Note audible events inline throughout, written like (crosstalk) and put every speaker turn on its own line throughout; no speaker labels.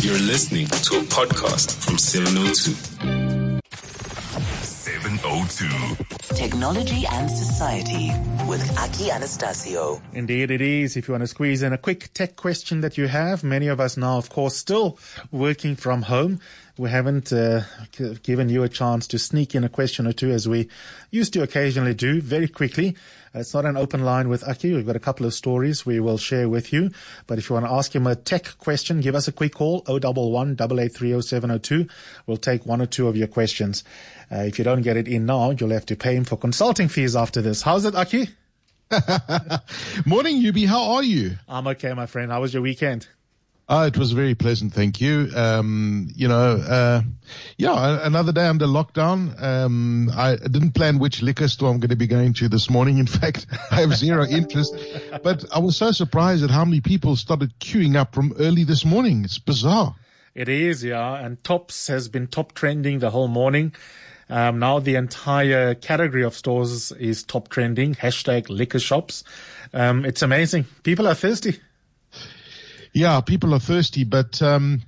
You're listening to a podcast from 702.
702.
Technology and Society with Aki Anastasiou.
Indeed, it is. If you want to squeeze in a quick tech question that you have, many of us now, of course, still working from home. We haven't uh, given you a chance to sneak in a question or two as we used to occasionally do very quickly. It's not an open line with Aki. We've got a couple of stories we will share with you. But if you want to ask him a tech question, give us a quick call, 011 8830702. We'll take one or two of your questions. Uh, if you don't get it in now, you'll have to pay him for consulting fees after this. How's it, Aki? (laughs)
Morning, Yubi. How are you?
I'm okay, my friend. How was your weekend?
Uh, it was very pleasant, thank you. Um, you know, uh, yeah, another day under lockdown. Um, I didn't plan which liquor store I'm going to be going to this morning. In (laughs) fact, I have zero interest, but I was so surprised at how many people started queuing up from early this morning. It's bizarre.
It is, yeah. And Tops has been top trending the whole morning. Um, now the entire category of stores is top trending. Hashtag liquor shops. Um, it's amazing. People are thirsty.
Yeah, people are thirsty, but um,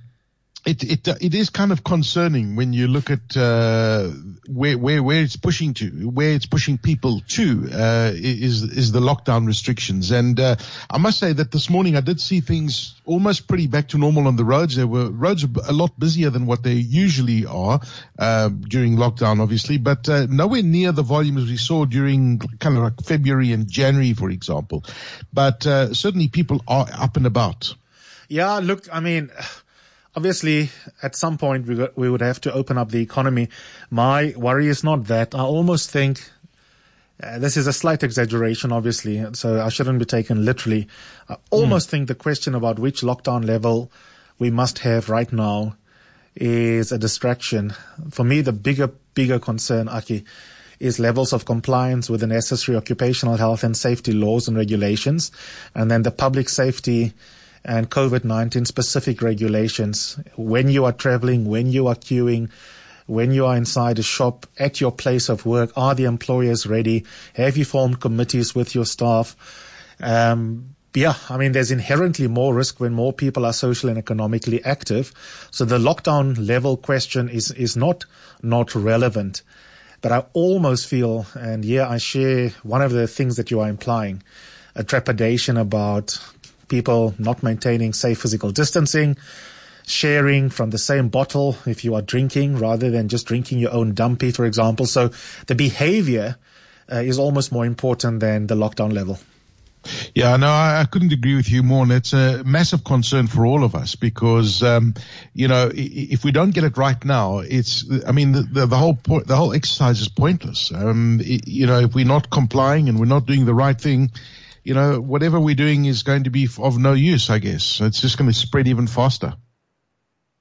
it it it is kind of concerning when you look at uh, where where where it's pushing to, where it's pushing people to uh, is is the lockdown restrictions. And uh, I must say that this morning I did see things almost pretty back to normal on the roads. There were roads a lot busier than what they usually are uh, during lockdown, obviously, but uh, nowhere near the volumes we saw during kind of like February and January, for example. But uh, certainly people are up and about.
Yeah, look, I mean, (sighs) obviously at some point we got, we would have to open up the economy. My worry is not that. I almost think uh, this is a slight exaggeration, obviously, so I shouldn't be taken literally. I almost think the question about which lockdown level we must have right now is a distraction. For me, the bigger, bigger concern, Aki, is levels of compliance with the necessary occupational health and safety laws and regulations, and then the public safety and COVID-19 specific regulations. When you are traveling, when you are queuing, when you are inside a shop, at your place of work, are the employers ready? Have you formed committees with your staff? Um, yeah, I mean, there's inherently more risk when more people are social and economically active. So the lockdown level question is, is not, not relevant. But I almost feel, and yeah, I share one of the things that you are implying, a trepidation about people not maintaining safe physical distancing, sharing from the same bottle if you are drinking rather than just drinking your own dumpy, for example. So the behavior uh, is almost more important than the lockdown level.
Yeah, no, I, I couldn't agree with you more. And it's a massive concern for all of us because, um, you know, if we don't get it right now, it's, I mean, the, the, the whole point, the whole exercise is pointless. Um, i you know, if we're not complying and we're not doing the right thing, you know, whatever we're doing is going to be of no use, I guess. It's just going to spread even faster.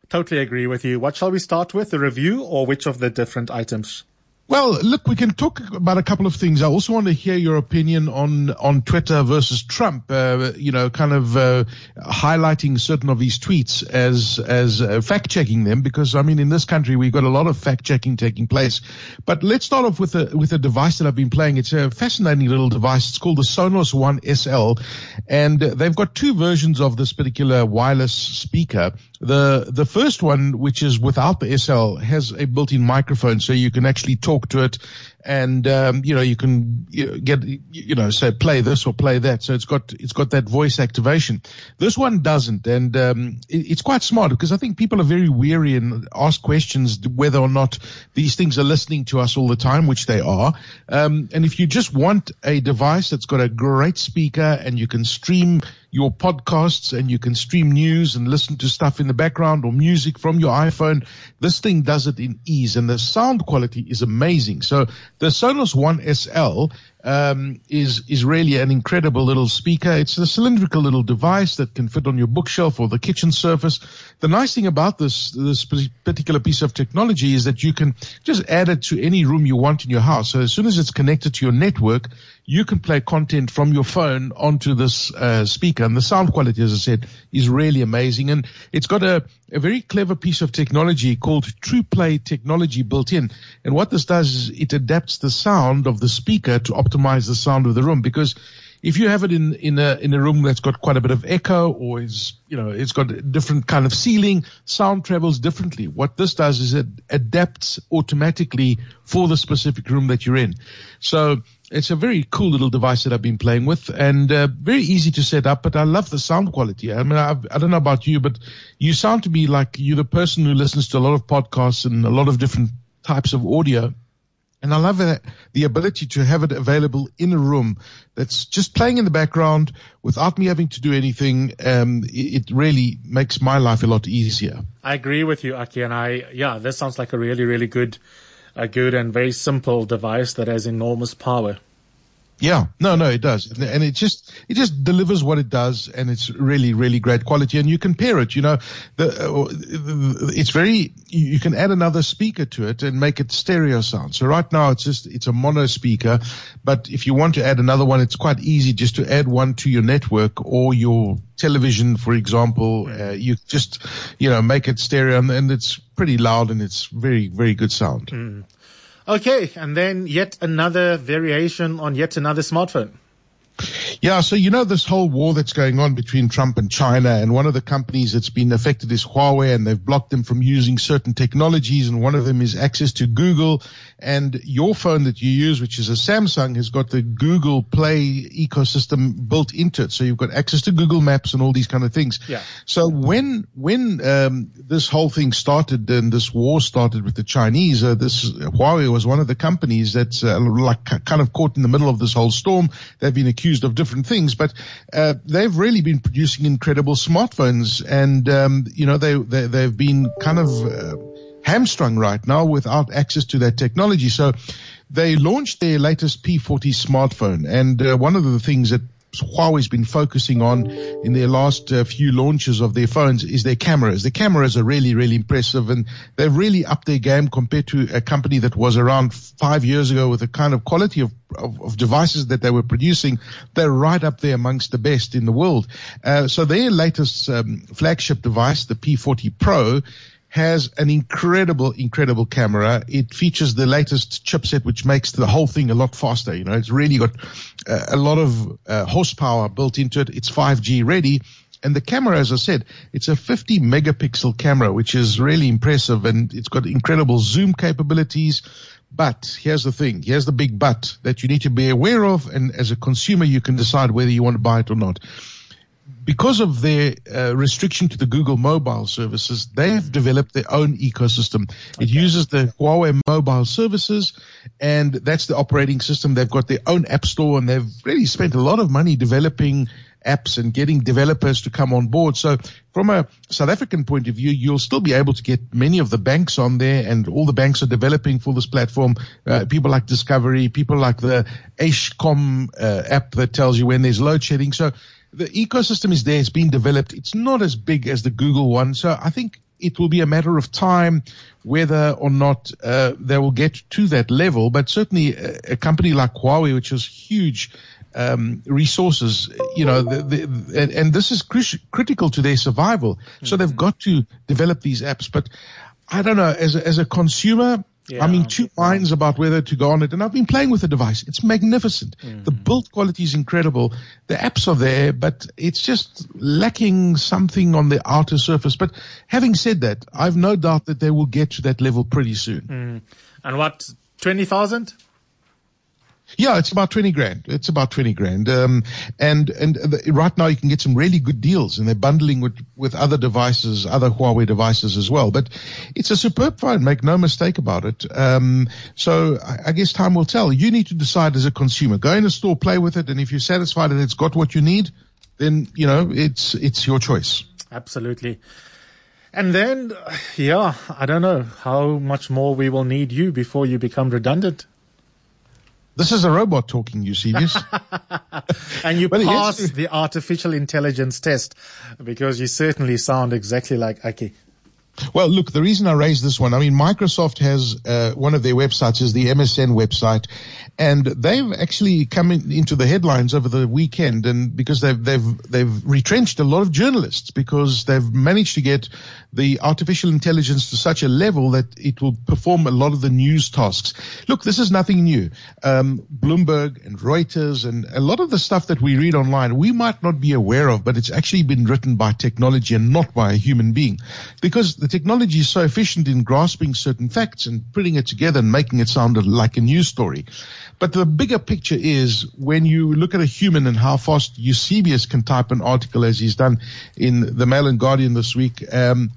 Totally agree with you. What shall we start with? The review or which of the different items?
Well, look, we can talk about a couple of things. I also want to hear your opinion on on Twitter versus Trump. Uh, you know, kind of uh, highlighting certain of his tweets as as uh, fact checking them, because I mean, in this country we've got a lot of fact checking taking place. But let's start off with a with a device that I've been playing. It's a fascinating little device. It's called the Sonos One SL, and they've got two versions of this particular wireless speaker. The the first one, which is without the SL, has a built-in microphone, so you can actually talk to it, and um, you know you can get you know say play this or play that. So it's got it's got that voice activation. This one doesn't, and um, it, it's quite smart because I think people are very weary and ask questions whether or not these things are listening to us all the time, which they are. Um, and if you just want a device that's got a great speaker and you can stream your podcasts and you can stream news and listen to stuff in the background or music from your iPhone. This thing does it in ease and the sound quality is amazing. So the Sonos One SL um, is is really an incredible little speaker. It's a cylindrical little device that can fit on your bookshelf or the kitchen surface. The nice thing about this this particular piece of technology is that you can just add it to any room you want in your house. So as soon as it's connected to your network, you can play content from your phone onto this uh, speaker, and the sound quality, as I said, is really amazing. And it's got a a very clever piece of technology called Trueplay technology built in. And what this does is it adapts the sound of the speaker to optimize the sound of the room because if you have it in in a in a room that's got quite a bit of echo or is you know it's got a different kind of ceiling, sound travels differently. What this does is it adapts automatically for the specific room that you're in. So it's a very cool little device that I've been playing with and uh, very easy to set up, but I love the sound quality. I mean, I've, I do not know about you, but you sound to me like you're the person who listens to a lot of podcasts and a lot of different types of audio. And I love that, the ability to have it available in a room that's just playing in the background without me having to do anything. Um, it, really makes my life a lot easier.
I agree with you, Aki. And I, yeah, this sounds like a really, really good, a good and very simple device that has enormous power.
Yeah, no, no, it does, and it just it just delivers what it does, and it's really, really great quality. And you compare it, you know, the, uh, it's very you can add another speaker to it and make it stereo sound. So right now it's just it's a mono speaker, but if you want to add another one, it's quite easy just to add one to your network or your television, for example. Uh, you just you know make it stereo, and, and, it's pretty loud and it's very, very good sound.
Mm. Okay, and then yet another variation on yet another smartphone.
Yeah, so you know this whole war that's going on between Trump and China, and one of the companies that's been affected is Huawei, and they've blocked them from using certain technologies, and one of them is access to Google. And your phone that you use, which is a Samsung, has got the Google Play ecosystem built into it, so you've got access to Google Maps and all these kind of things.
Yeah.
So when when um, this whole thing started and this war started with the Chinese, uh, this Huawei was one of the companies that's uh, like kind of caught in the middle of this whole storm. They've been accused of different things, but uh, they've really been producing incredible smartphones, and um, you know they, they they've been kind of uh, hamstrung right now without access to that technology. So they launched their latest P40 smartphone, and uh, one of the things that Huawei's been focusing on in their last uh, few launches of their phones is their cameras. The cameras are really, really impressive and they've really upped their game compared to a company that was around five years ago with the kind of quality of, of, of devices that they were producing. They're right up there amongst the best in the world. Uh, so their latest um, flagship device, the P40 Pro, has an incredible, incredible camera. It features the latest chipset, which makes the whole thing a lot faster. You know, it's really got uh, a lot of uh, horsepower built into it. It's 5G ready. And the camera, as I said, it's a 50 megapixel camera, which is really impressive and it's got incredible zoom capabilities. But here's the thing. Here's the big but that you need to be aware of. And as a consumer, you can decide whether you want to buy it or not because of their uh, restriction to the Google mobile services, they have developed their own ecosystem. Okay. It uses the Huawei mobile services, and that's the operating system. They've got their own app store, and they've really spent a lot of money developing apps and getting developers to come on board. So from a South African point of view, you'll still be able to get many of the banks on there and all the banks are developing for this platform. Uh, people like Discovery, people like the Eskom uh, app that tells you when there's load shedding. So the ecosystem is there. It's been developed. It's not as big as the Google one. So I think it will be a matter of time whether or not uh, they will get to that level. But certainly a, a company like Huawei, which has huge um, resources, you know, the, the, and, and, this is critical to their survival. Mm-hmm. So they've mm-hmm. got to develop these apps. But I don't know, as a, as a consumer, yeah. I'm in two minds about whether to go on it. And I've been playing with the device. It's magnificent. Mm-hmm. The build quality is incredible. The apps are there, but it's just lacking something on the outer surface. But having said that, I've no doubt that they will get to that level pretty soon.
Mm. And what, 20,000?
Yeah, it's about 20 grand. It's about 20 grand. Um, and, and the, right now you can get some really good deals and they're bundling with, with other devices, other Huawei devices as well. But it's a superb phone. Make no mistake about it. Um, so I, I guess time will tell. You need to decide as a consumer. Go in the store, play with it. And if you're satisfied that it's got what you need, then, you know, it's, it's your choice.
Absolutely. And then, yeah, I don't know how much more we will need you before you become redundant.
This is a robot talking, you serious? (laughs)
and you well, the artificial intelligence test because you certainly sound exactly like Aki.
Well, look, the reason I raised this one, I mean, Microsoft has uh, one of their websites is the MSN website, and they've actually come in, into the headlines over the weekend, and because they've they've they've retrenched a lot of journalists because they've managed to get the artificial intelligence to such a level that it will perform a lot of the news tasks. Look, this is nothing new. Um, Bloomberg and Reuters and a lot of the stuff that we read online, we might not be aware of, but it's actually been written by technology and not by a human being, because the technology is so efficient in grasping certain facts and putting it together and making it sound like a news story. But the bigger picture is when you look at a human and how fast Eusebius can type an article as he's done in the Mail and Guardian this week. Um,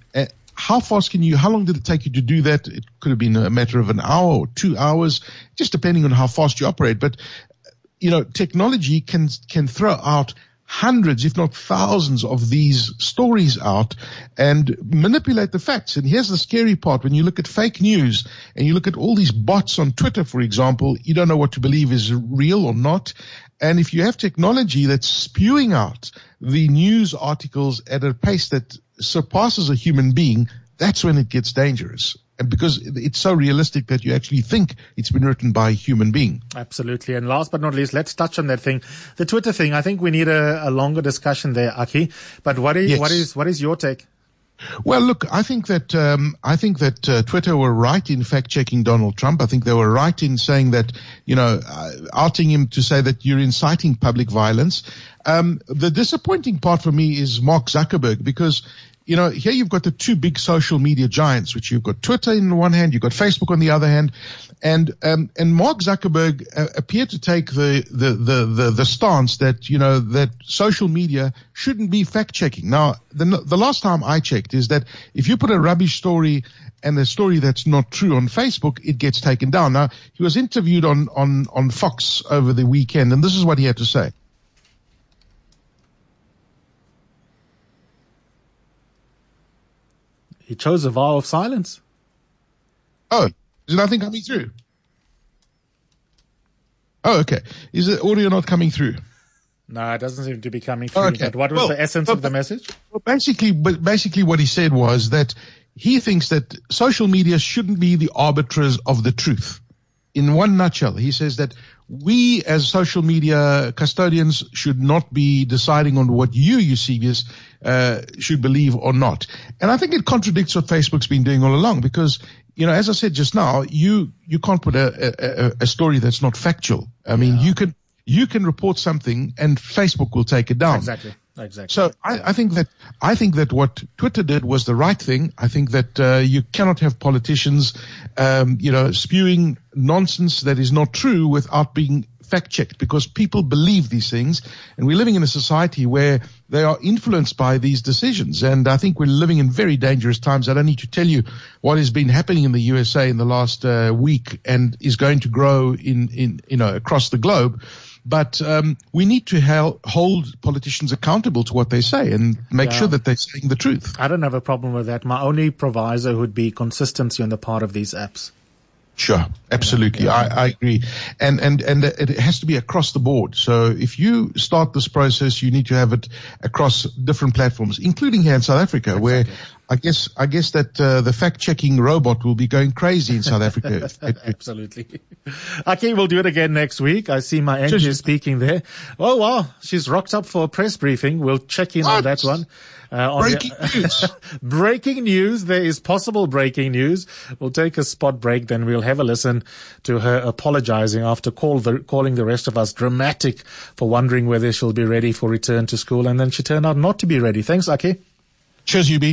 how fast can you, how long did it take you to do that? It could have been a matter of an hour or two hours, just depending on how fast you operate. But, you know, technology can, can throw out hundreds, if not thousands of these stories out and manipulate the facts. And here's the scary part. When you look at fake news and you look at all these bots on Twitter, for example, you don't know what to believe is real or not. And if you have technology that's spewing out the news articles at a pace that surpasses a human being, that's when it gets dangerous and because it's so realistic that you actually think it's been written by a human being.
Absolutely. And last but not least, let's touch on that thing, the Twitter thing. I think we need a, a longer discussion there, Aki. But what is, yes. what is, what is your take?
Well, look, I think that um, I think that uh, Twitter were right in fact checking Donald Trump. I think they were right in saying that you know uh, outing him to say that you're inciting public violence. Um, the disappointing part for me is Mark Zuckerberg because you know, here you've got the two big social media giants, which you've got Twitter in the one hand, you've got Facebook on the other hand, and um, and Mark Zuckerberg uh, appeared to take the, the the, the the stance that you know that social media shouldn't be fact checking. Now, the the last time I checked is that if you put a rubbish story and a story that's not true on Facebook, it gets taken down. Now, he was interviewed on on on Fox over the weekend, and this is what he had to say.
He chose a vow of silence.
Oh, is nothing coming through? Oh, okay. Is the audio not coming through?
No, it doesn't seem to be coming through. Okay. But what was well, the essence of the message?
Well, basically, but basically, what he said was that he thinks that social media shouldn't be the arbiters of the truth. In one nutshell, he says that we as social media custodians should not be deciding on what you, Eusebius, uh, should believe or not. And I think it contradicts what Facebook's been doing all along because, you know, as I said just now, you, you can't put a, a, a story that's not factual. I mean, you can, you can report something and Facebook will take it down.
Exactly. Exactly.
So I, I, think that I think that what Twitter did was the right thing. I think that uh, you cannot have politicians, um, you know, spewing nonsense that is not true without being fact checked because people believe these things, and we're living in a society where they are influenced by these decisions. And I think we're living in very dangerous times. I don't need to tell you what has been happening in the USA in the last uh, week and is going to grow in in you know across the globe. But um, we need to hel- hold politicians accountable to what they say and make yeah. sure that they're saying the truth.
I don't have a problem with that. My only proviso would be consistency on the part of these apps.
Sure, absolutely. Yeah. I, I agree. And, and, and it has to be across the board. So if you start this process, you need to have it across different platforms, including here in South Africa, exactly. where I guess, I guess that uh, the fact checking robot will be going crazy in South Africa. (laughs)
absolutely. (laughs) Okay, we'll do it again next week. I see my angel speaking there. Oh, wow. She's rocked up for a press briefing. We'll check in what? on that one.
Uh, breaking the, news. (laughs)
breaking news. There is possible breaking news. We'll take a spot break, then we'll have a listen to her apologizing after call the, calling the rest of us dramatic for wondering whether she'll be ready for return to school. And then she turned out not to be ready. Thanks, Aki.
Cheers, UB.